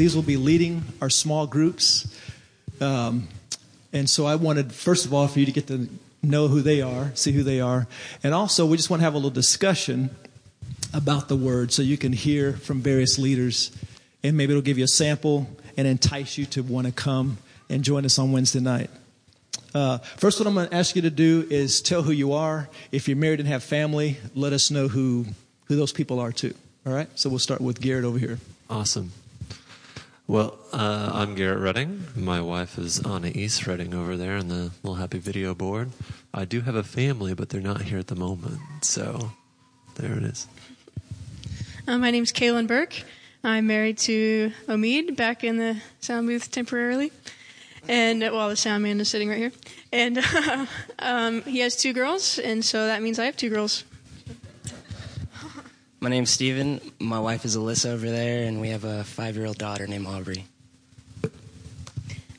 these will be leading our small groups. Um, and so I wanted, first of all, for you to get to know who they are, see who they are. And also, we just want to have a little discussion about the word so you can hear from various leaders. And maybe it'll give you a sample and entice you to want to come and join us on Wednesday night. Uh, first, what I'm going to ask you to do is tell who you are. If you're married and have family, let us know who, who those people are too. All right? So we'll start with Garett over here. Awesome. Well, uh, I'm Garett Reding. My wife is Anna East Reding over there in the little happy video board. I do have a family, but they're not here at the moment. So there it is. Uh, my name's Kalyn Burke. I'm married to Omid back in the sound booth temporarily. And while well, the sound man is sitting right here. And uh, um, he has two girls, and so that means I have two girls. My name's Steven. My wife is Alyssa over there, and we have a five year old daughter named Aubrey.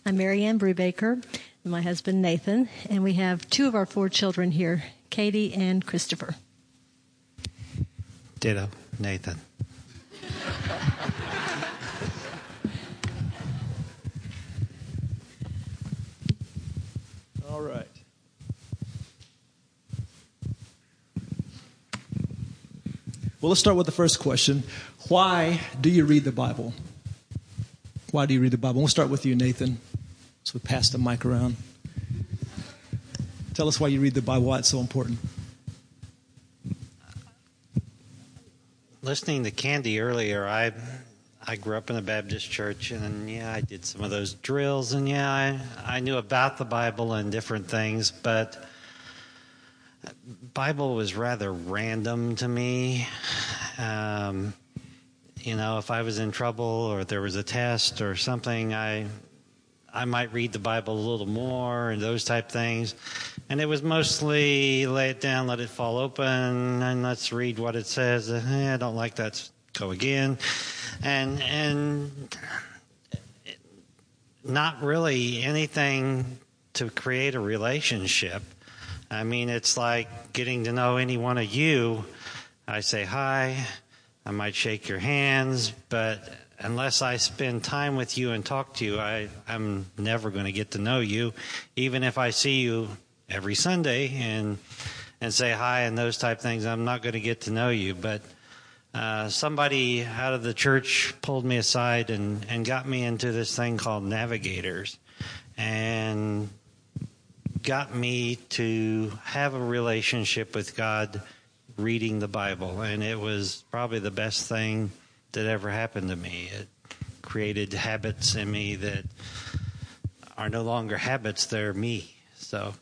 I'm MaryAnne Brubaker, and my husband Nathan, and we have two of our four children here Katie and Christopher. Ditto, Nathan. All right. Well, let's start with the first question. Why do you read the Bible? Why do you read the Bible? We'll start with you, Nathan. So we pass the mic around. Tell us why you read the Bible, why it's so important. Listening to Candy earlier, I I grew up in a Baptist church, and yeah, I did some of those drills, and yeah, I, I knew about the Bible and different things, but Bible was rather random to me. Um, you know, if I was in trouble or there was a test or something, I I might read the Bible a little more and those type things. And it was mostly lay it down, let it fall open, and let's read what it says. Eh, I don't like that. Go again, and and not really anything to create a relationship. I mean, it's like getting to know any one of you. I say hi, I might shake your hands, but unless I spend time with you and talk to you, I, I'm never going to get to know you. Even if I see you every Sunday and and say hi and those type things, I'm not going to get to know you. But uh, somebody out of the church pulled me aside and, and got me into this thing called Navigators. And got me to have a relationship with God reading the Bible. And it was probably the best thing that ever happened to me. It created habits in me that are no longer habits, they're me. So.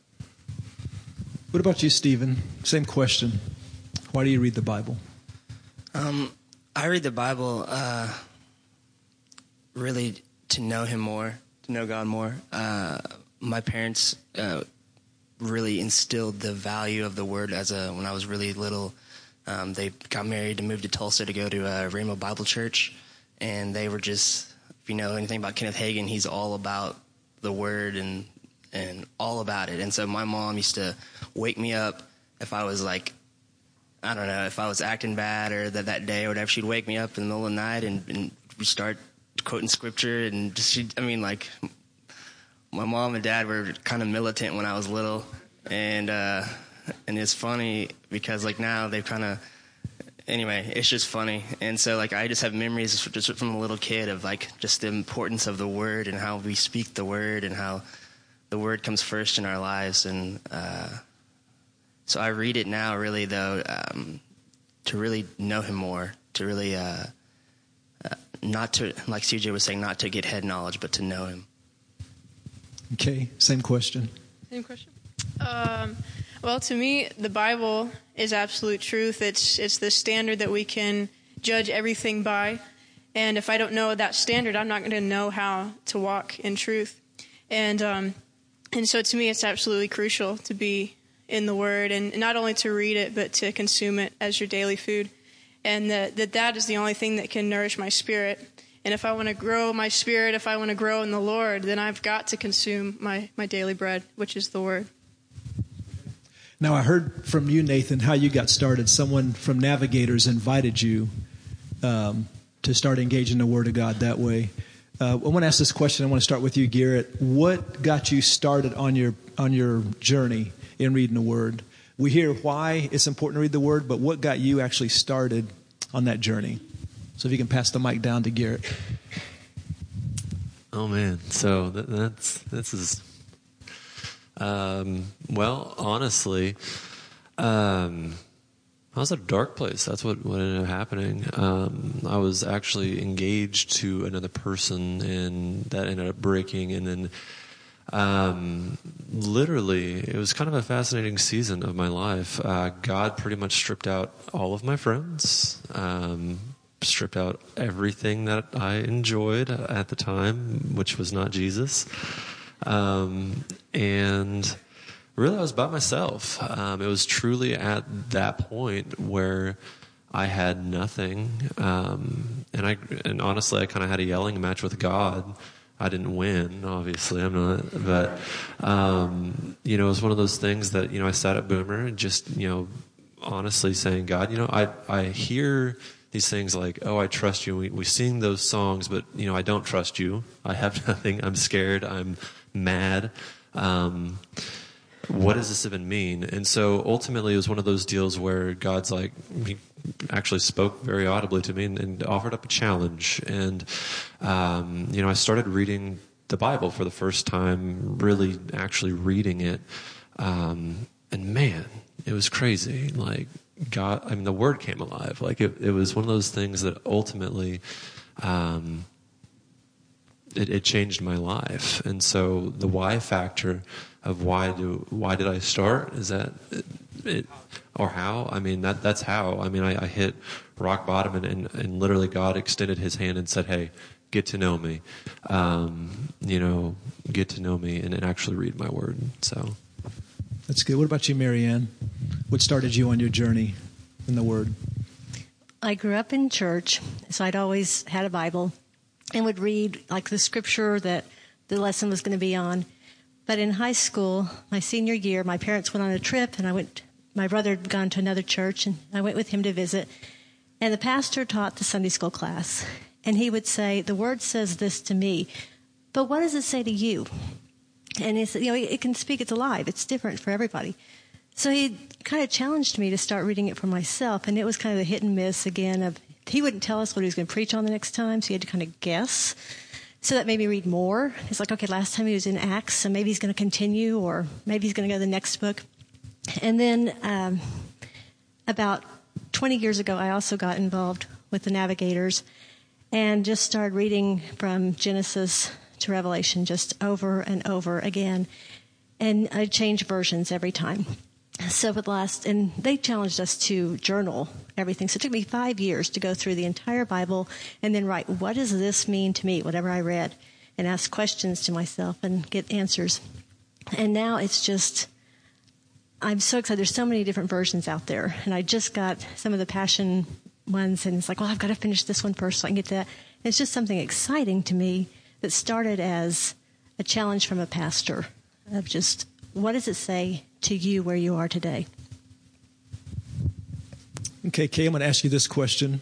What about you, Steven? Same question. Why do you read the Bible? Um, I read the Bible uh, really to know Him more, to know God more. Uh, my parents uh, really instilled the value of the word as a when I was really little. Um, they got married and moved to Tulsa to go to a Rhema Bible Church, and they were just, if you know anything about Kenneth Hagin, he's all about the word and and all about it. And so my mom used to wake me up if I was like, I don't know, if I was acting bad or that that day or whatever. She'd wake me up in the middle of the night and, and we start quoting scripture and just she, I mean like my mom and dad were kind of militant when I was little, and uh, and it's funny because like now they've kind of anyway, it's just funny, and so like I just have memories just from a little kid of like just the importance of the word and how we speak the word and how the word comes first in our lives, and uh, so I read it now really though um, to really know Him more, to really. Uh, uh, not to, like CJ was saying, not to get head knowledge, but to know him. Okay, same question. Same question. Um, well, to me, the Bible is absolute truth. It's it's the standard that we can judge everything by. And if I don't know that standard, I'm not going to know how to walk in truth. And um, and so to me, it's absolutely crucial to be in the Word and not only to read it, but to consume it as your daily food. And that that, that is the only thing that can nourish my spirit. And if I want to grow my spirit, if I want to grow in the Lord, then I've got to consume my, my daily bread, which is the Word. Now, I heard from you, Nathan, how you got started. Someone from Navigators invited you um, to start engaging the Word of God that way. Uh, I want to ask this question. I want to start with you, Garett. What got you started on your on your journey in reading the Word? We hear why it's important to read the Word, but what got you actually started on that journey? So if you can pass the mic down to Garett. Oh man, so that, that's this is um, well, honestly, um, I was at a dark place. That's what, what ended up happening. Um, I was actually engaged to another person, and that ended up breaking. And then, um, literally, it was kind of a fascinating season of my life. Uh, God pretty much stripped out all of my friends, um, stripped out everything that I enjoyed at the time, which was not Jesus. Um, and really, I was by myself. Um, it was truly at that point where I had nothing, um, and I and honestly, I kind of had a yelling match with God. I didn't win, obviously. I'm not, but um, you know, it was one of those things that you know I sat at Boomer and just you know, honestly saying, God, you know, I I hear these things like, oh, I trust you. We we sing those songs, but you know, I don't trust you. I have nothing. I'm scared. I'm mad. Um, what does this even mean? And so ultimately, it was one of those deals where God's like, He actually spoke very audibly to me and, and offered up a challenge. And, um, you know, I started reading the Bible for the first time, really actually reading it. Um, and man, it was crazy. Like, God, I mean, the word came alive. Like, it, it was one of those things that ultimately, um, it, it, changed my life. And so the why factor of why do why did I start is that it, it or how? I mean that that's how. I mean I, I hit rock bottom and, and, and, literally God extended His hand and said, "Hey, get to know me. Um, you know, get to know me and, and actually read my word." So that's good. What about you, MaryAnne? What started you on your journey in the Word? I grew up in church, so I'd always had a Bible and would read like the scripture that the lesson was going to be on. But in high school, my senior year, my parents went on a trip and I went, my brother had gone to another church and I went with him to visit. And the pastor taught the Sunday school class. And he would say, the word says this to me, but what does it say to you? And said, you know, it can speak, it's alive, it's different for everybody. So he kind of challenged me to start reading it for myself. And it was kind of a hit and miss again of he wouldn't tell us what he was going to preach on the next time, so he had to kind of guess. So that made me read more. It's like, okay, last time he was in Acts, so maybe he's going to continue, or maybe he's going to go to the next book. And then um, about 20 years ago, I also got involved with the Navigators and just started reading from Genesis to Revelation just over and over again. And I change versions every time so for the last, and they challenged us to journal everything. So it took me five years to go through the entire Bible and then write, what does this mean to me, whatever I read, and ask questions to myself and get answers. And now it's just, I'm so excited. There's so many different versions out there. And I just got some of the passion ones, and it's like, well, I've got to finish this one first so I can get to that. And it's just something exciting to me that started as a challenge from a pastor of just, what does it say to you where you are today? Okay, Kay, I'm going to ask you this question.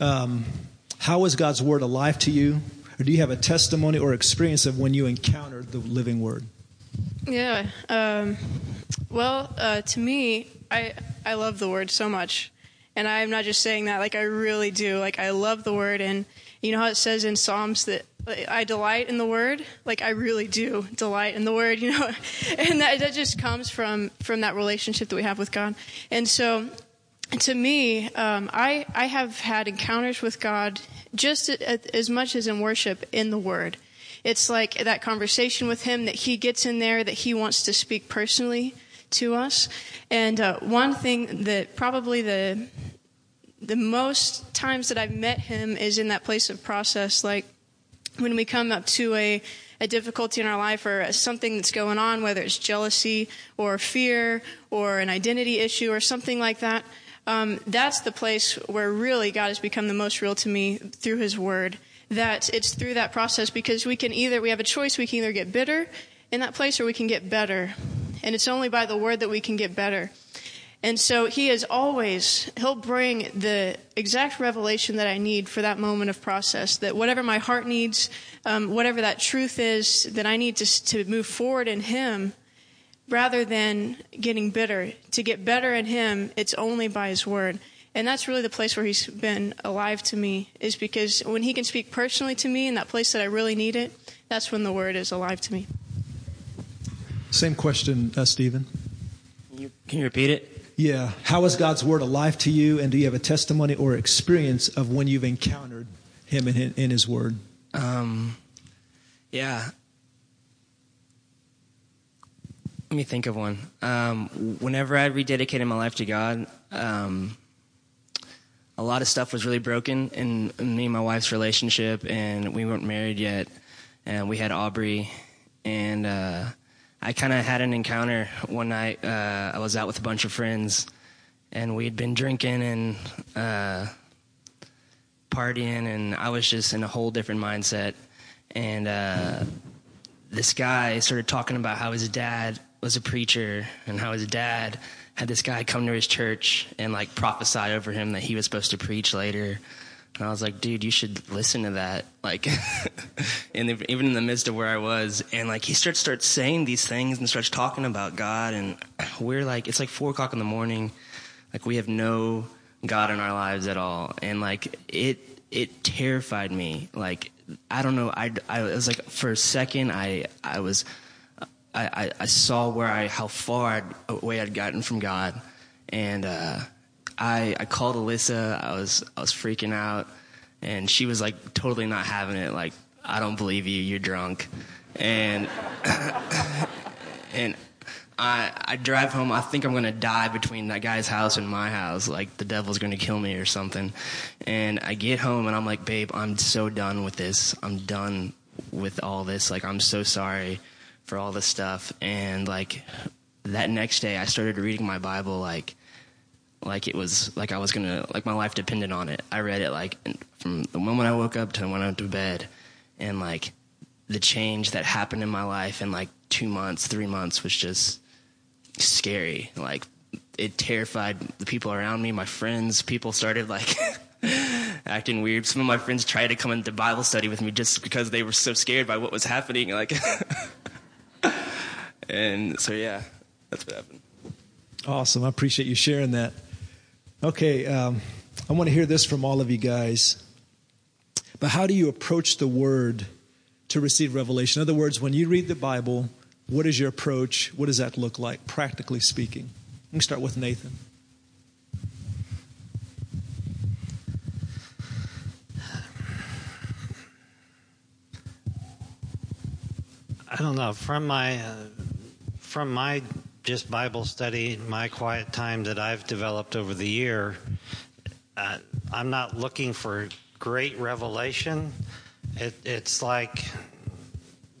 Um, how is God's Word alive to you? Or do you have a testimony or experience of when you encountered the living Word? Yeah. Um, well, uh, to me, I, I love the Word so much. And I'm not just saying that, like, I really do. Like, I love the Word. And you know how it says in Psalms that I delight in the word. Like I really do delight in the word, you know, and that, that just comes from from that relationship that we have with God. And so, to me, um, I I have had encounters with God just as much as in worship in the Word. It's like that conversation with Him that He gets in there, that He wants to speak personally to us. And uh, one thing that probably the the most times that I've met Him is in that place of process, like when we come up to a, a difficulty in our life or something that's going on, whether it's jealousy or fear or an identity issue or something like that, um, that's the place where really God has become the most real to me through His Word. That it's through that process because we can either, we have a choice, we can either get bitter in that place or we can get better. And it's only by the Word that we can get better. And so he is always, he'll bring the exact revelation that I need for that moment of process, that whatever my heart needs, um, whatever that truth is that I need to, to move forward in him, rather than getting bitter. To get better in him, it's only by his word. And that's really the place where he's been alive to me, is because when he can speak personally to me in that place that I really need it, that's when the word is alive to me. Same question, uh, Steven. Can you, can you repeat it? Yeah. How is God's word alive to you? And do you have a testimony or experience of when you've encountered him in, in his word? Um, yeah. Let me think of one. Um, whenever I rededicated my life to God, um, a lot of stuff was really broken in, me and my wife's relationship, and we weren't married yet, and we had Aubrey, and uh, I kind of had an encounter one night. Uh, I was out with a bunch of friends, and we'd been drinking and uh, partying, and I was just in a whole different mindset. And uh, this guy started talking about how his dad was a preacher and how his dad had this guy come to his church and like prophesy over him that he was supposed to preach later. And I was like, dude, you should listen to that. Like, the, even in the midst of where I was, and like he starts starts saying these things and starts talking about God, and we're like, it's like four o'clock in the morning, like we have no God in our lives at all, and like it it terrified me. Like I don't know, I I was like for a second, I I was. I, I, saw where I how far I'd, away I'd gotten from God, and uh, I I called Alyssa. I was I was freaking out, and she was like totally not having it. Like I don't believe you. You're drunk, and and I I drive home. I think I'm gonna die between that guy's house and my house. Like the devil's gonna kill me or something. And I get home and I'm like, babe, I'm so done with this. I'm done with all this. Like I'm so sorry for all this stuff. And like that next day, I started reading my Bible like like it was like I was gonna like my life depended on it. I read it like from the moment I woke up to when I went to bed, and like the change that happened in my life in like two months, three months was just scary. Like it terrified the people around me, my friends. People started like acting weird. Some of my friends tried to come into Bible study with me just because they were so scared by what was happening. Like. and so yeah, that's what happened. Awesome. I appreciate you sharing that. Okay, um, I want to hear this from all of you guys. But how do you approach the word to receive revelation? In other words, when you read the Bible, what is your approach? What does that look like, practically speaking? Let me start with Nathan. I don't know. From my uh, from my just Bible study, my quiet time that I've developed over the year, uh, I'm not looking for great revelation. It, it's like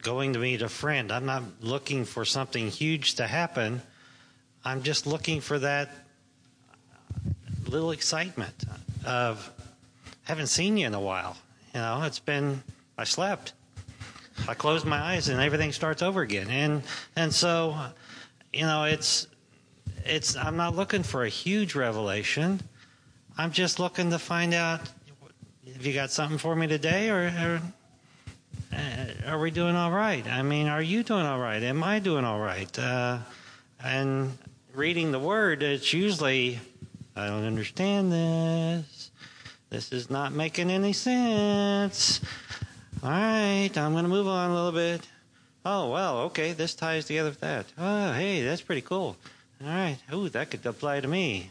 going to meet a friend. I'm not looking for something huge to happen. I'm just looking for that little excitement of haven't seen you in a while. You know, it's been I slept. I close my eyes and everything starts over again. And and so, you know, it's it's I'm not looking for a huge revelation. I'm just looking to find out have you got something for me today or, or uh, are we doing all right? I mean, are you doing all right? Am I doing all right? Uh, and reading the word, it's usually I don't understand this. This is not making any sense. All right, I'm going to move on a little bit. Oh, well, okay, this ties together with that. Oh, hey, that's pretty cool. All right, ooh, that could apply to me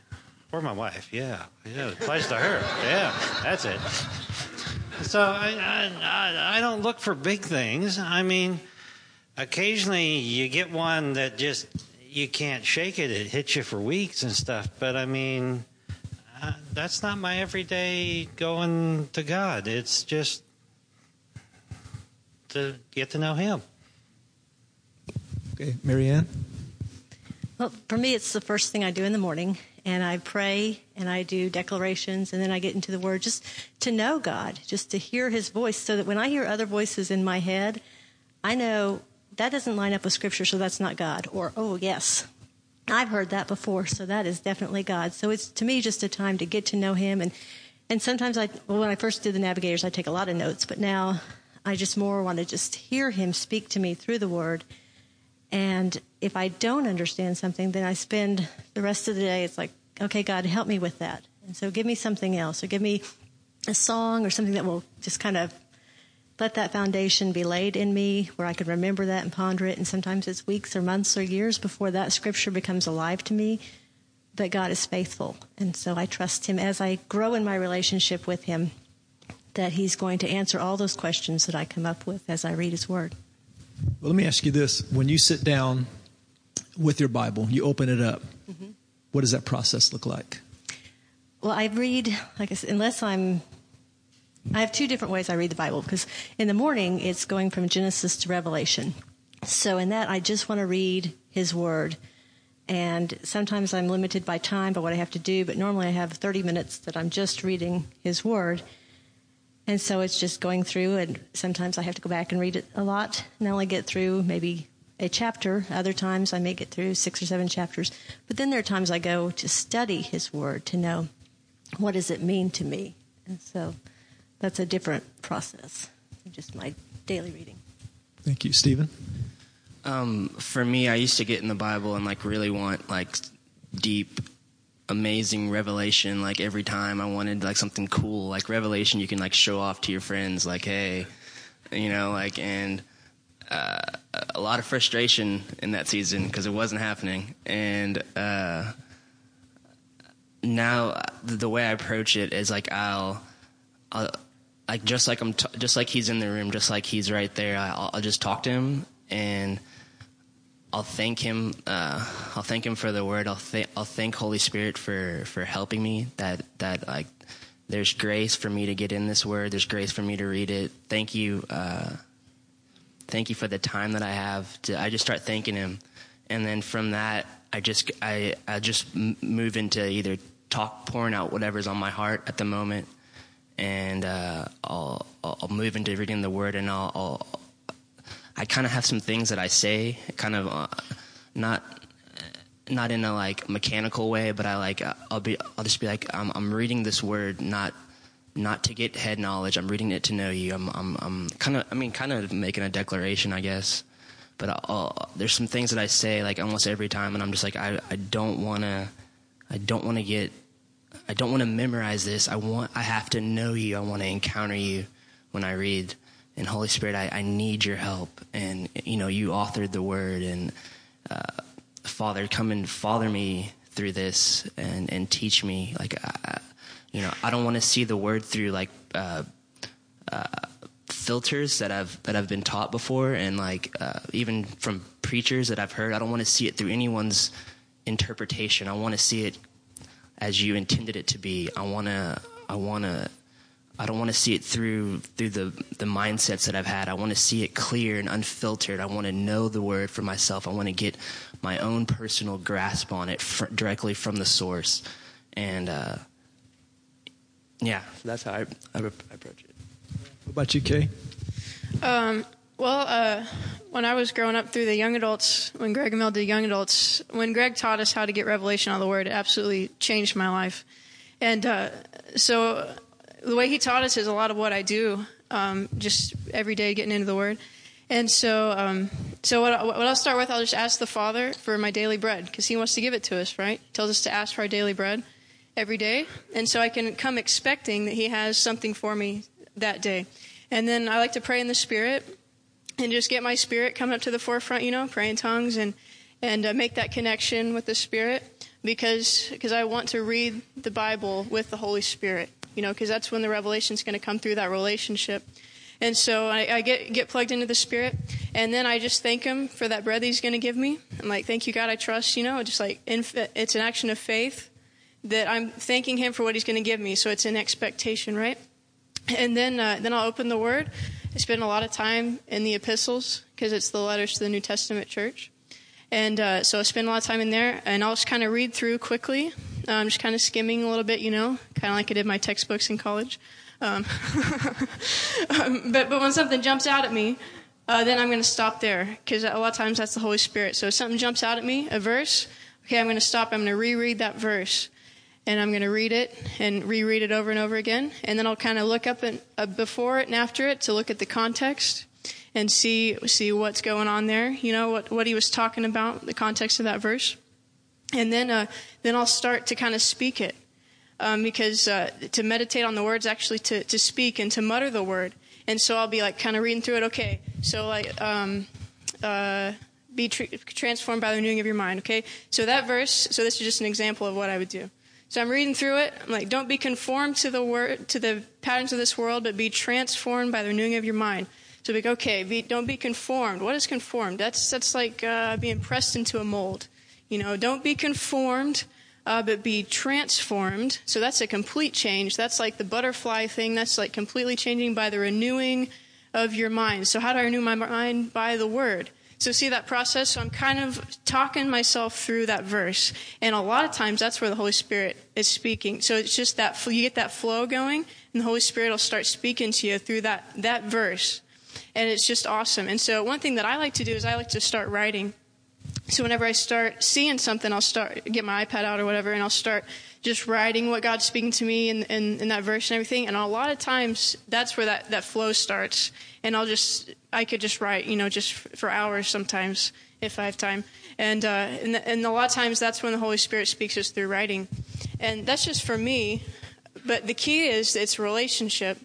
or my wife. Yeah, yeah, it applies to her. Yeah, that's it. So I, I, I don't look for big things. I mean, occasionally you get one that just you can't shake it. It hits you for weeks and stuff. But I mean, uh, that's not my everyday going to God. It's just to get to know Him. Okay, MaryAnne? Well, for me, it's the first thing I do in the morning, and I pray and I do declarations, and then I get into the Word just to know God, just to hear His voice, so that when I hear other voices in my head, I know that doesn't line up with Scripture, so that's not God. Or, oh, yes, I've heard that before, so that is definitely God. So it's to me just a time to get to know Him, and and sometimes I, well, when I first did the Navigators, I take a lot of notes, but now I just more want to just hear Him speak to me through the Word. And if I don't understand something, then I spend the rest of the day. It's like, okay, God, help me with that. And so give me something else, or give me a song or something that will just kind of let that foundation be laid in me where I can remember that and ponder it. And sometimes it's weeks or months or years before that scripture becomes alive to me. But God is faithful. And so I trust Him as I grow in my relationship with Him that He's going to answer all those questions that I come up with as I read His Word. Well, let me ask you this. When you sit down with your Bible, you open it up, mm-hmm. what does that process look like? Well, I read, like I said, unless I'm I have two different ways I read the Bible because in the morning it's going from Genesis to Revelation. So in that I just want to read his word. And sometimes I'm limited by time by what I have to do, but normally I have 30 minutes that I'm just reading his word. And so it's just going through and sometimes I have to go back and read it a lot and I only get through maybe a chapter. Other times I may get through six or seven chapters. But then there are times I go to study his word to know what does it mean to me. And so that's a different process than just my daily reading. Thank you, Steven. Um, for me, I used to get in the Bible and like really want like deep, amazing revelation. Like every time I wanted like something cool, like revelation, you can like show off to your friends, like hey, you know, like and uh, a lot of frustration in that season because it wasn't happening. And uh, now the way I approach it is like I'll. I'll like just like I'm t- just like he's in the room, just like he's right there. I'll, I'll just talk to him and I'll thank him. Uh, I'll thank him for the word. I'll th- I'll thank Holy Spirit for for helping me. That that like there's grace for me to get in this word. There's grace for me to read it. Thank you. Uh, thank you for the time that I have. To, I just start thanking him, and then from that, I just I I just move into either talk pouring out whatever's on my heart at the moment and uh, I'll, I'll move into reading the Word, and I'll, I'll i kind of have some things that I say, kind of uh, not not in a like mechanical way, but I like I'll be I'll just be like I'm I'm reading this Word not not to get head knowledge. I'm reading it to know you. I'm I'm I'm kind of I mean kind of making a declaration, I guess. But I'll, there's some things that I say like almost every time, and I'm just like I I don't want to I don't want to get I don't want to memorize this. I want, I have to know you. I want to encounter you when I read. And Holy Spirit, I, I need your help. And, you know, you authored the word and, uh, Father, come and father me through this and, and teach me. Like, uh, you know, I don't want to see the word through like, uh, uh, filters that I've that I've been taught before, and like uh, even from preachers that I've heard. I don't want to see it through anyone's interpretation. I want to see it as you intended it to be. I want to I want to I don't want to see it through through the the mindsets that I've had. I want to see it clear and unfiltered. I want to know the word for myself. I want to get my own personal grasp on it fr- directly from the source. And uh, yeah, that's how I, I, I approach it. What about you, Kay? Um, well, uh, when I was growing up through the young adults, when Greg and Mel did young adults, when Greg taught us how to get revelation on the word, it absolutely changed my life. And uh, so the way he taught us is a lot of what I do, um, just every day getting into the word. And so, um, so what, what, I'll start with, I'll just ask the Father for my daily bread because He wants to give it to us, right? He tells us to ask for our daily bread every day, and so I can come expecting that He has something for me that day. And then I like to pray in the Spirit and just get my spirit coming up to the forefront, you know, pray in tongues and and uh, make that connection with the Spirit because because I want to read the Bible with the Holy Spirit, you know, because that's when the revelation is going to come through that relationship. And so I, I, get get plugged into the Spirit, and then I just thank Him for that bread that He's going to give me. I'm like, thank you, God. I trust. You know, just like it's an action of faith that I'm thanking Him for what He's going to give me. So it's an expectation, right? And then uh, then I'll open the Word I spend a lot of time in the epistles because it's the letters to the New Testament church. And uh, so I spend a lot of time in there, and I'll just kind of read through quickly. I'm um, just kind of skimming a little bit, you know, kind of like I did my textbooks in college. Um, um, but but when something jumps out at me, uh, then I'm going to stop there because a lot of times that's the Holy Spirit. So if something jumps out at me, a verse, okay, I'm going to stop. I'm going to reread that verse. And I'm going to read it and reread it over and over again. And then I'll kind of look up and, uh, before it and after it to look at the context and see see what's going on there. You know what what he was talking about, the context of that verse, and then uh, then I'll start to kind of speak it, um, because uh, to meditate on the words actually to to speak and to mutter the word, and so I'll be like kind of reading through it. Okay, so like um, uh, be tr- transformed by the renewing of your mind. Okay, so that verse. So this is just an example of what I would do. So I'm reading through it. I'm like, don't be conformed to the word to the patterns of this world, but be transformed by the renewing of your mind. So be like, okay, be, don't be conformed. What is conformed? That's that's like uh, being pressed into a mold. You know, don't be conformed, uh, but be transformed. So that's a complete change. That's like the butterfly thing. That's like completely changing by the renewing of your mind. So how do I renew my mind? By the word. So see that process? So I'm kind of talking myself through that verse. And a lot of times that's where the Holy Spirit is speaking. So it's just that you get that flow going and the Holy Spirit will start speaking to you through that, that verse and it's just awesome. And so one thing that I like to do is I like to start writing. So whenever I start seeing something, I'll start get my iPad out or whatever, and I'll start just writing what God's speaking to me in, in, in that verse and everything. And a lot of times, that's where that, that flow starts. And I'll just I could just write, you know, just for hours sometimes if I have time. And uh, and, and a lot of times, that's when the Holy Spirit speaks us through writing. And that's just for me. But the key is it's relationship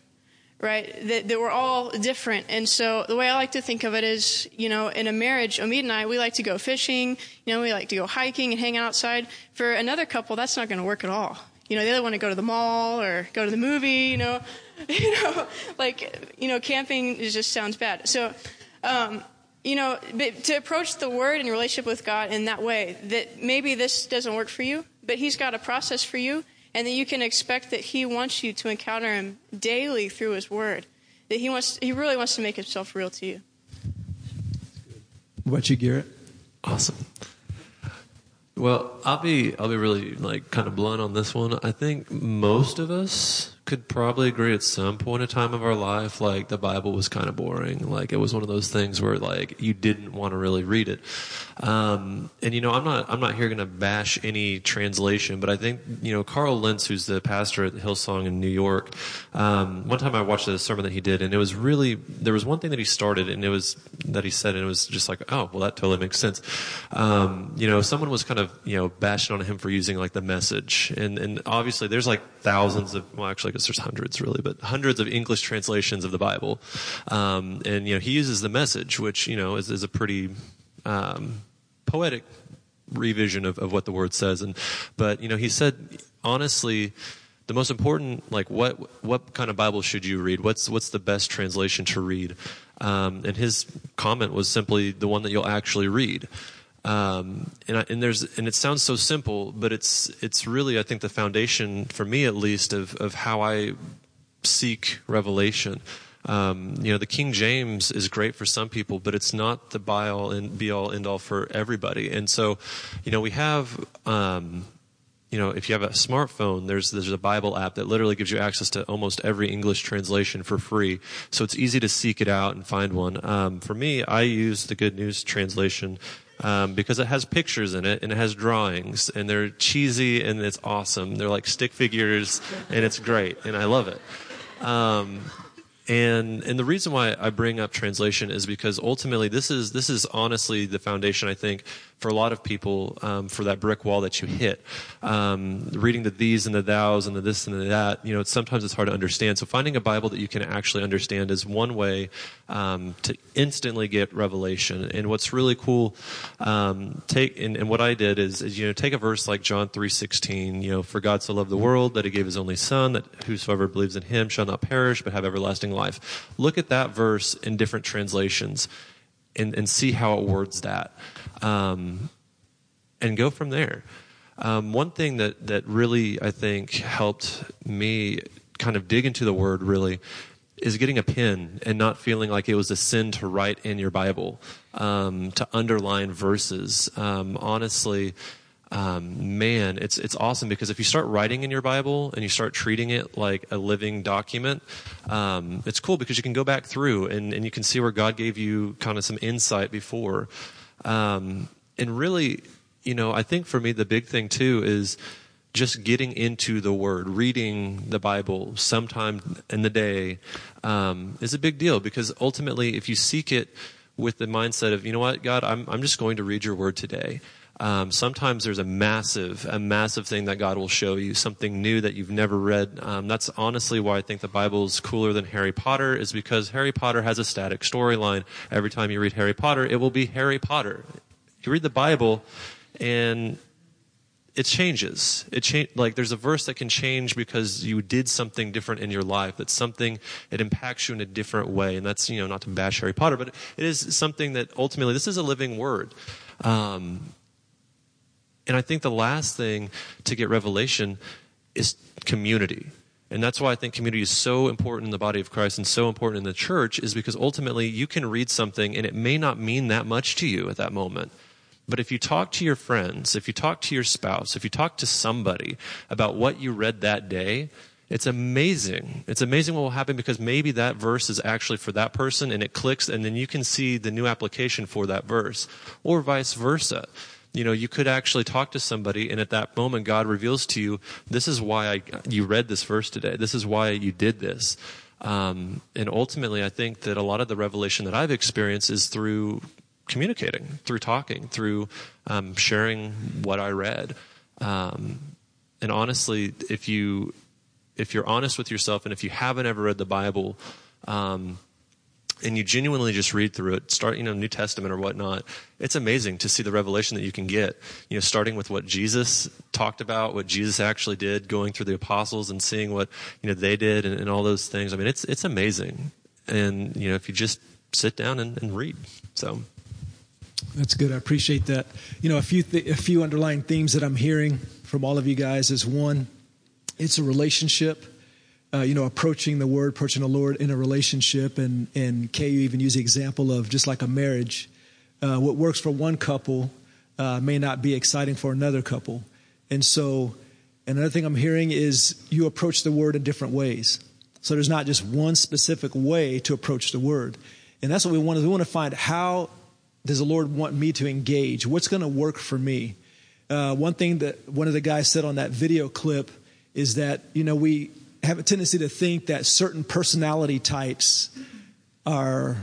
right? That, that, we're all different. And so the way I like to think of it is, you know, in a marriage, Omid and I, we like to go fishing, you know, we like to go hiking and hang outside. For another couple, that's not going to work at all. You know, they either want to go to the mall or go to the movie, you know, you know, like, you know, camping just sounds bad. So, um, you know, to approach the word in relationship with God in that way, that maybe this doesn't work for you, but He's got a process for you and that you can expect that He wants you to encounter Him daily through His Word. That He wants, He really wants to make Himself real to you. What about you, Garett? Awesome. Well, I'll be I'll be really like kind of blunt on this one. I think most of us could probably agree at some point in time of our life, like the Bible was kind of boring. Like it was one of those things where like you didn't want to really read it. Um, and you know, I'm not I'm not here going to bash any translation, but I think you know Carl Lentz, who's the pastor at Hillsong in New York. Um, one time I watched a sermon that he did, and it was really there was one thing that he started, and it was that he said, and it was just like, oh, well, that totally makes sense. Um, you know, someone was kind of you know bashing on him for using like the message, and and obviously there's like thousands of well, actually there's hundreds really, but hundreds of English translations of the Bible. Um, and, you know, he uses the message, which, you know, is, is a pretty, um, poetic revision of, of what the word says. And, but, you know, he said, honestly, the most important, like, what, what kind of Bible should you read? What's, what's the best translation to read? Um, and his comment was simply the one that you'll actually read. Um, and, I, and there's and it sounds so simple, but it's it's really I think the foundation for me at least of of how I seek revelation. Um, you know, the King James is great for some people, but it's not the be all and be all end all for everybody. And so, you know, we have. Um, you know, if you have a smartphone, there's there's a Bible app that literally gives you access to almost every English translation for free. So it's easy to seek it out and find one. Um, for me, I use the Good News translation um, because it has pictures in it and it has drawings and they're cheesy and it's awesome. They're like stick figures and it's great and I love it. Um, and and the reason why I bring up translation is because ultimately this is this is honestly the foundation I think for a lot of people um, for that brick wall that you hit. Um, reading the these and the thous and the this and the that, you know, it's, sometimes it's hard to understand. So finding a Bible that you can actually understand is one way um, to instantly get revelation. And what's really cool, um, take and, and, what I did is, is, you know, take a verse like John three sixteen. You know, for God so loved the world that He gave His only Son, that whosoever believes in Him shall not perish but have everlasting life. Look at that verse in different translations and, and see how it words that. Um, and go from there. Um, one thing that, that really, I think, helped me kind of dig into the word really is getting a pen and not feeling like it was a sin to write in your Bible, um, to underline verses. Um, honestly, um, man, it's it's awesome because if you start writing in your Bible and you start treating it like a living document, um, it's cool because you can go back through and, and you can see where God gave you kind of some insight before. Um, and really, you know, I think for me, the big thing too is just getting into the Word, reading the Bible sometime in the day um, is a big deal because ultimately, if you seek it with the mindset of, you know what, God, I'm, I'm just going to read your Word today. Um, sometimes there's a massive, a massive thing that God will show you, something new that you've never read. Um, that's honestly why I think the Bible is cooler than Harry Potter, is because Harry Potter has a static storyline. Every time you read Harry Potter, it will be Harry Potter. You read the Bible, and it changes. It change like there's a verse that can change because you did something different in your life. That's something it impacts you in a different way, and that's you know not to bash Harry Potter, but it is something that ultimately this is a living word. Um, and I think the last thing to get revelation is community. And that's why I think community is so important in the body of Christ and so important in the church, is because ultimately you can read something and it may not mean that much to you at that moment. But if you talk to your friends, if you talk to your spouse, if you talk to somebody about what you read that day, it's amazing. It's amazing what will happen because maybe that verse is actually for that person and it clicks and then you can see the new application for that verse or vice versa. You know, you could actually talk to somebody and at that moment God reveals to you, this is why I, you read this verse today. This is why you did this. Um, and ultimately, I think that a lot of the revelation that I've experienced is through communicating, through talking, through um, sharing what I read. Um, and honestly, if you if you're honest with yourself, and if you haven't ever read the Bible, um, and you genuinely just read through it, start, you know, New Testament or whatnot, it's amazing to see the revelation that you can get. You know, starting with what Jesus talked about, what Jesus actually did, going through the apostles and seeing what, you know, they did and, and all those things. I mean, it's, it's amazing. And, you know, if you just sit down and, and read. So. That's good. I appreciate that. You know, a few th- a few underlying themes that I'm hearing from all of you guys is one, it's a relationship. Uh, you know, approaching the Word, approaching the Lord in a relationship, and and Kay, you even use the example of just like a marriage. Uh, what works for one couple uh, may not be exciting for another couple, and so another thing I'm hearing is you approach the Word in different ways. So there's not just one specific way to approach the Word, and that's what we want to. We want to find how does the Lord want me to engage? What's going to work for me? Uh, one thing that one of the guys said on that video clip is that, you know, we have a tendency to think that certain personality types are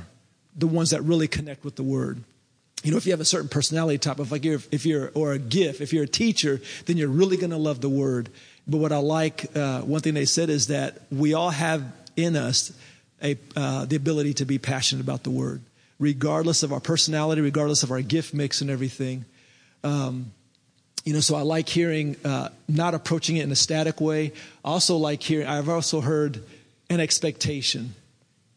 the ones that really connect with the word. You know, if you have a certain personality type, if like you're, if you're, or a gift, if you're a teacher, then you're really going to love the word. But what I like, uh, one thing they said is that we all have in us a, uh, the ability to be passionate about the word regardless of our personality, regardless of our gift mix and everything. Um, you know, so I like hearing, uh, not approaching it in a static way. I also like hearing, I've also heard an expectation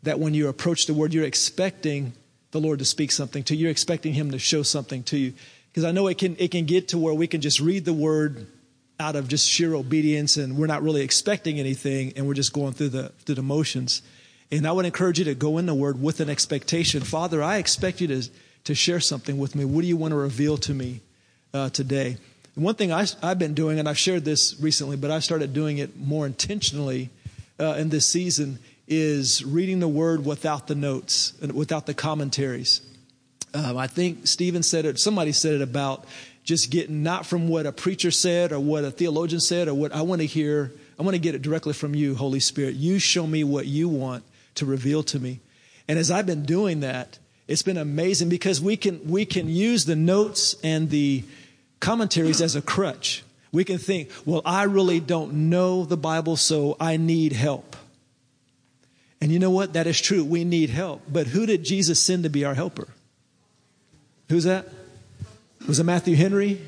that when you approach the word, you're expecting the Lord to speak something to you. You're expecting Him to show something to you. Because I know it can, it can get to where we can just read the word out of just sheer obedience and we're not really expecting anything and we're just going through the, through the motions. And I would encourage you to go in the Word with an expectation. Father, I expect you to, to share something with me. What do you want to reveal to me uh, today? One thing I, have been doing, and I've shared this recently, but I've started doing it more intentionally uh, in this season, is reading the Word without the notes and without the commentaries. Um, I think Steven said it, somebody said it about just getting not from what a preacher said or what a theologian said or what I want to hear. I want to get it directly from you, Holy Spirit. You show me what you want to reveal to me. And as I've been doing that, it's been amazing because we can, we can use the notes and the commentaries as a crutch. We can think, well, I really don't know the Bible, so I need help. And you know what? That is true. We need help. But who did Jesus send to be our helper? Who's that? Was it Matthew Henry?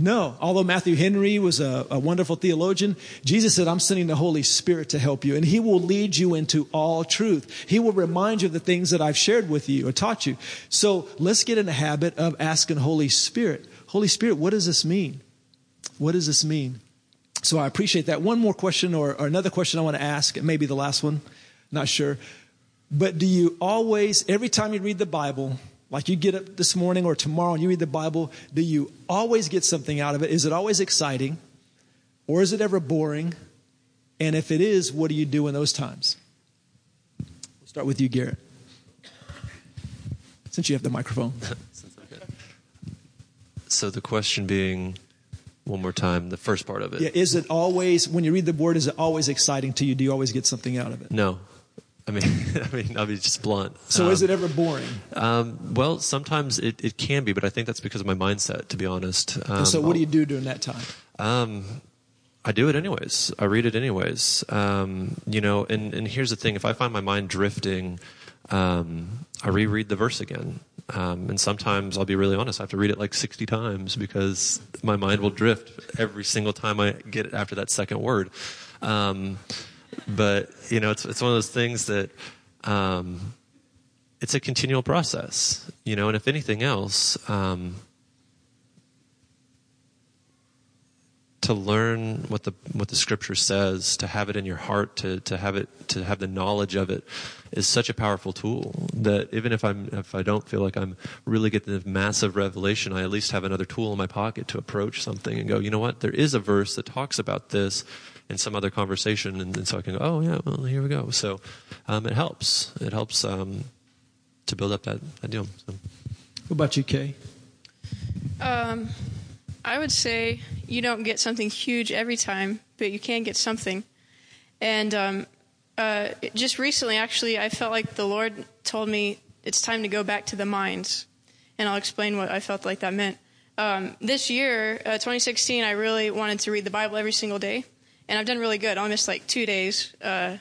No, although Matthew Henry was a, a, wonderful theologian, Jesus said, I'm sending the Holy Spirit to help you, and He will lead you into all truth. He will remind you of the things that I've shared with you or taught you. So let's get in the habit of asking Holy Spirit, Holy Spirit, what does this mean? What does this mean? So I appreciate that. One more question or, or another question I want to ask, maybe the last one, not sure. But do you always, every time you read the Bible, like you get up this morning or tomorrow and you read the Bible, do you always get something out of it? Is it always exciting? Or is it ever boring? And if it is, what do you do in those times? We'll start with you, Garett. Since you have the microphone. So the question being, one more time, the first part of it. Yeah, is it always when you read the word? Is it always exciting to you? Do you always get something out of it? No. I mean, I mean, I'll be just blunt. So Um, is it ever boring? Um, well, sometimes it, it can be, but I think that's because of my mindset, to be honest. Um, And so what do you do during that time? Um, I do it anyways. I read it anyways. Um, you know, and, and here's the thing: if I find my mind drifting, um, I reread the verse again. Um, and sometimes I'll be really honest, I have to read it like 60 times because my mind will drift every single time I get it after that second word. Um, but you know, it's it's one of those things that um, it's a continual process. You know, and if anything else. Um, to learn what the what the scripture says, to have it in your heart, to to have it to have the knowledge of it, is such a powerful tool that even if I'm if I don't feel like I'm really getting the massive revelation, I at least have another tool in my pocket to approach something and go, you know what, there is a verse that talks about this in some other conversation, and, and so I can go, oh yeah, well here we go. So um, it helps. It helps um, to build up that, that deal. So. What about you, Kay? Um, I would say you don't get something huge every time, but you can get something. And um, uh, just recently, actually, I felt like the Lord told me it's time to go back to the mines. And I'll explain what I felt like that meant. Um, this year, uh, 2016, I really wanted to read the Bible every single day. And I've done really good. I missed like two days, uh,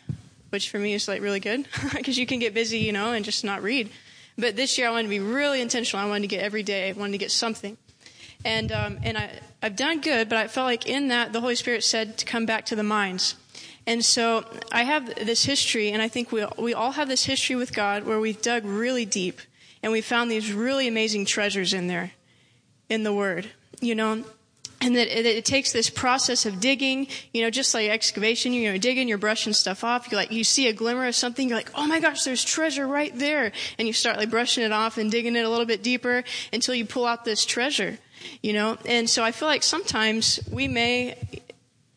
which for me is like really good because you can get busy, you know, and just not read. But this year, I wanted to be really intentional. I wanted to get every day. I wanted to get something and um, and I I've done good, but I felt like in that the Holy Spirit said to come back to the minds, and so I have this history, and I think we we all have this history with God where we've dug really deep, and we found these really amazing treasures in there, in the Word, you know. And that it, it takes this process of digging, you know, just like excavation, you know, digging, you're brushing stuff off. You like, you see a glimmer of something, you're like, oh my gosh, there's treasure right there. And you start like brushing it off and digging it a little bit deeper until you pull out this treasure you know and so i feel like sometimes we may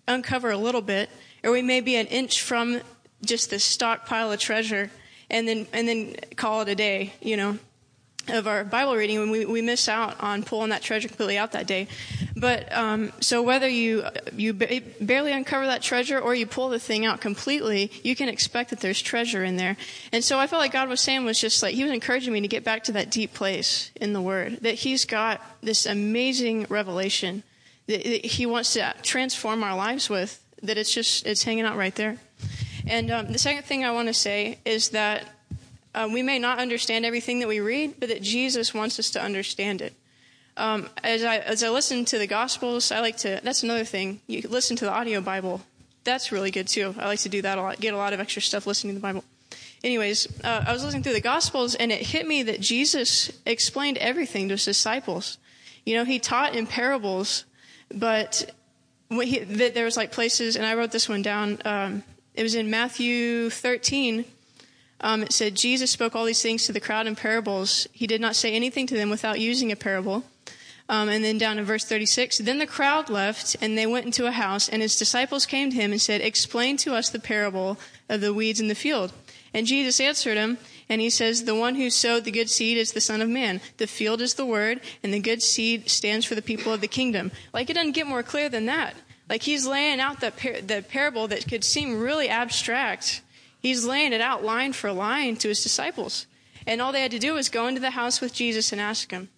uncover a little bit or we may be an inch from just this stockpile of treasure and then and then call it a day you know of our bible reading when we, we miss out on pulling that treasure completely out that day. But um, so whether you you barely uncover that treasure or you pull the thing out completely you can expect that there's treasure in there. And so i felt like god was saying was just like he was encouraging me to get back to that deep place in the word that he's got this amazing revelation that he wants to transform our lives with that it's just it's hanging out right there. And um, the second thing i want to say is that uh, we may not understand everything that we read but that jesus wants us to understand it um, as I as I listen to the Gospels, I like to. That's another thing. You listen to the audio Bible. That's really good too. I like to do that a lot. Get a lot of extra stuff listening to the Bible. Anyways, uh, I was listening through the Gospels, and it hit me that Jesus explained everything to his disciples. You know, he taught in parables, but he, there was like places, and I wrote this one down. Um, it was in Matthew 13. Um, it said Jesus spoke all these things to the crowd in parables. He did not say anything to them without using a parable. Um, and then down in verse 36, then the crowd left and they went into a house, and his disciples came to him and said, Explain to us the parable of the weeds in the field. And Jesus answered him, and he says, The one who sowed the good seed is the Son of Man. The field is the word, and the good seed stands for the people of the kingdom. Like it doesn't get more clear than that. Like he's laying out the, par- the parable that could seem really abstract. He's laying it out line for line to his disciples. And all they had to do was go into the house with Jesus and ask him.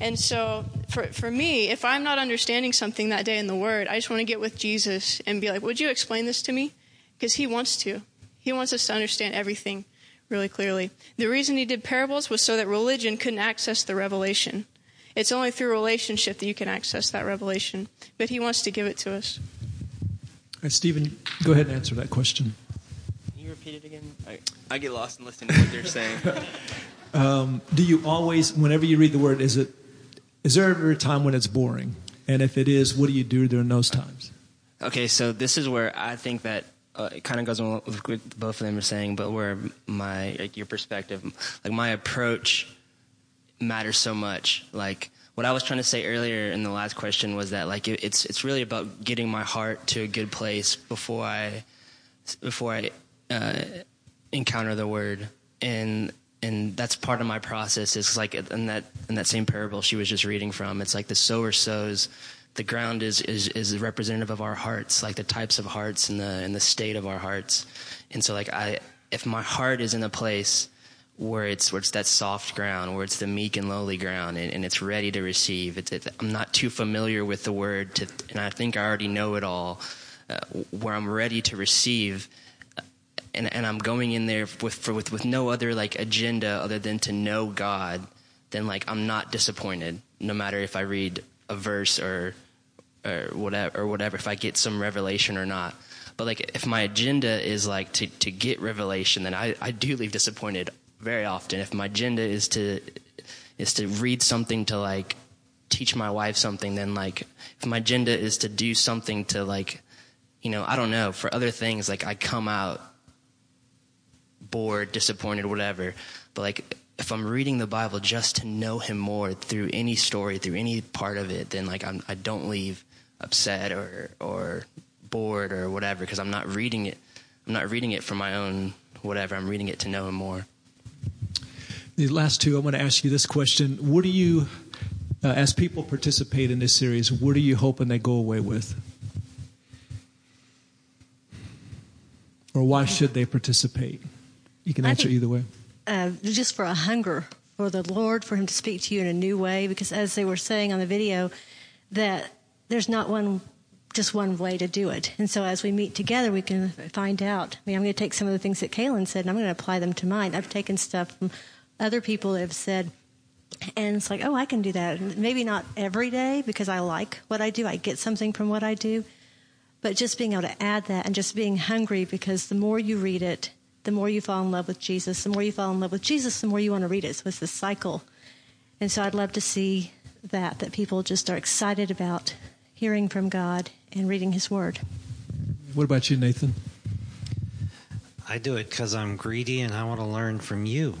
And so for, for me, if I'm not understanding something that day in the Word, I just want to get with Jesus and be like, Would you explain this to me? Because He wants to. He wants us to understand everything really clearly. The reason He did parables was so that religion couldn't access the revelation. It's only through relationship that you can access that revelation. But He wants to give it to us. Right, Steven, go ahead and answer that question. Can you repeat it again? I, I get lost in listening to what they're saying. um, do you always, whenever you read the Word, is it is there ever a time when it's boring? And if it is, what do you do during those times? Okay, so this is where I think that uh, it kind of goes on with what both of them are saying, but where my like your perspective, like my approach, matters so much. Like what I was trying to say earlier in the last question was that like it, it's it's really about getting my heart to a good place before I before I uh, encounter the word and and that's part of my process. Is like in that in that same parable she was just reading from. It's like the sower sows. The ground is, is is representative of our hearts, like the types of hearts and the and the state of our hearts. And so, like I, if my heart is in a place where it's where it's that soft ground, where it's the meek and lowly ground, and, and it's ready to receive. It's, it, I'm not too familiar with the word, to, and I think I already know it all. Uh, where I'm ready to receive, and, and I'm going in there with, for, with with no other like agenda other than to know God. Then like I'm not disappointed, no matter if I read a verse or or whatever or whatever, if I get some revelation or not. But like if my agenda is like to, to get revelation, then I, I do leave disappointed very often. If my agenda is to is to read something to like teach my wife something, then like if my agenda is to do something to like you know, I don't know, for other things, like I come out bored, disappointed, whatever. But like if I'm reading the Bible just to know him more through any story, through any part of it, then like I'm I don't leave upset or or bored or whatever because I'm not reading it. I'm not reading it for my own whatever. I'm reading it to know him more. The last two, I want to ask you this question. What do you, uh, as people participate in this series, what are you hoping they go away with? Or why should they participate? You can answer think, either way. Uh, just for a hunger for the Lord, for Him to speak to you in a new way, because as they were saying on the video, that there's not one just one way to do it. And so as we meet together, we can find out. I mean, I'm going to take some of the things that Kalyn said and I'm going to apply them to mine. I've taken stuff from other people that have said, and it's like, oh, I can do that. maybe not every day because I like what I do. I get something from what I do. But just being able to add that and just being hungry because the more you read it, the more you fall in love with Jesus. The more you fall in love with Jesus, the more you want to read it. So it's this cycle. And so I'd love to see that, that people just are excited about hearing from God and reading His Word. What about you, Nathan? I do it because I'm greedy and I want to learn from you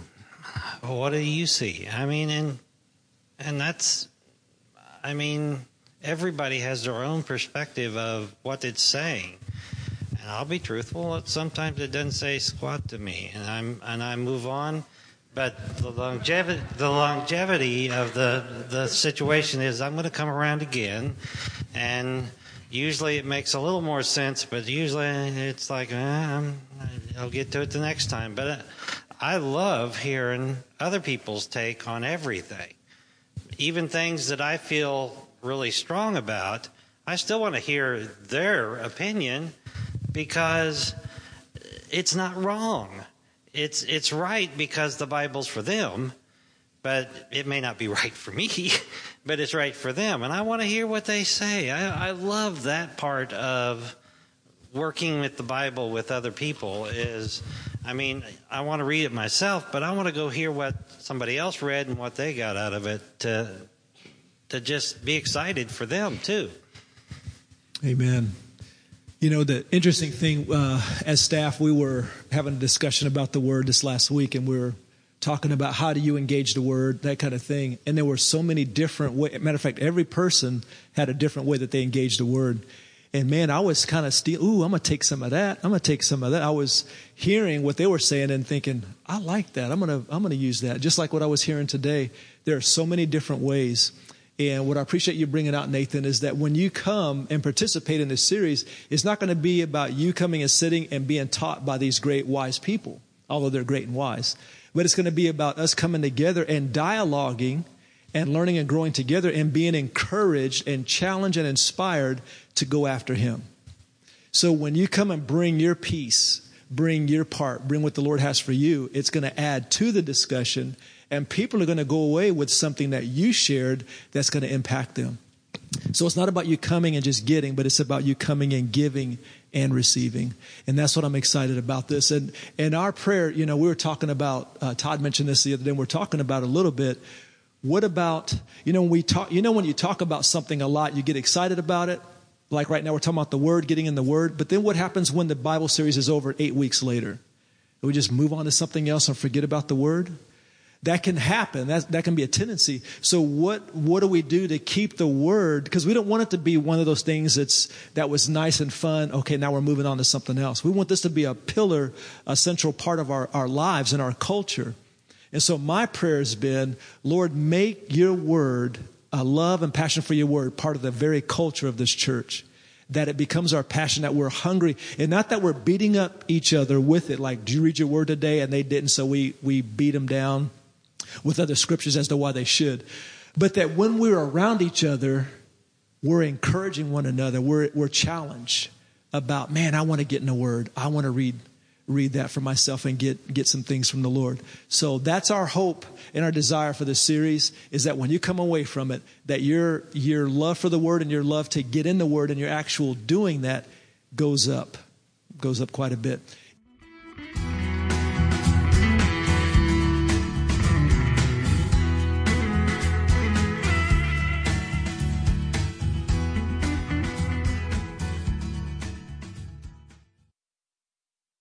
what do you see? I mean, and and that's, I mean, everybody has their own perspective of what it's saying. I'll be truthful. Sometimes it doesn't say squat to me, and I'm and I move on. But the longevity, the longevity of the the situation is, I'm going to come around again, and usually it makes a little more sense. But usually it's like eh, I'll get to it the next time. But I love hearing other people's take on everything. Even things that I feel really strong about, I still want to hear their opinion because it's not wrong. It's it's right because the Bible's for them, but it may not be right for me, but it's right for them. And I want to hear what they say. I, I love that part of working with the Bible with other people is I mean, I want to read it myself, but I want to go hear what somebody else read and what they got out of it to to just be excited for them too. Amen. You know, the interesting thing, uh, as staff, we were having a discussion about the word this last week, and we were talking about how do you engage the word, that kind of thing. And there were so many different ways. Matter of fact, every person had a different way that they engaged the word. And man, I was kind of steal. Ooh, I'm gonna take some of that. I'm gonna take some of that. I was hearing what they were saying and thinking, I like that. I'm gonna I'm gonna use that. Just like what I was hearing today. There are so many different ways. And what I appreciate you bringing out, Nathan, is that when you come and participate in this series, it's not going to be about you coming and sitting and being taught by these great wise people, although they're great and wise. But it's going to be about us coming together and dialoguing and learning and growing together and being encouraged and challenged and inspired to go after Him. So when you come and bring your piece, bring your part, bring what the Lord has for you, it's going to add to the discussion, and people are going to go away with something that you shared that's going to impact them. So it's not about you coming and just getting, but it's about you coming and giving and receiving. And that's what I'm excited about this. And, and our prayer, you know, we were talking about, uh, Todd mentioned this the other day, and we're talking about a little bit. What about, you know, when we talk, you know, when you talk about something a lot, you get excited about it, like right now, we're talking about the Word, getting in the Word. But then what happens when the Bible series is over eight weeks later? We just move on to something else and forget about the Word? That can happen. That, that can be a tendency. So what, what do we do to keep the Word? Because we don't want it to be one of those things that's, that was nice and fun. Okay, now we're moving on to something else. We want this to be a pillar, a central part of our, our lives and our culture. And so my prayer has been, Lord, make your word, a love and passion for your word, part of the very culture of this church. That it becomes our passion, that we're hungry, and not that we're beating up each other with it. Like, do you read your word today? And they didn't, so we, we beat them down with other scriptures as to why they should. But that when we're around each other, we're encouraging one another, we're, we're challenged about, man, I want to get in the word, I want to read read that for myself and get get some things from the Lord. So that's our hope and our desire for this series is that when you come away from it, that your your love for the word and your love to get in the word and your actual doing that goes up, goes up quite a bit.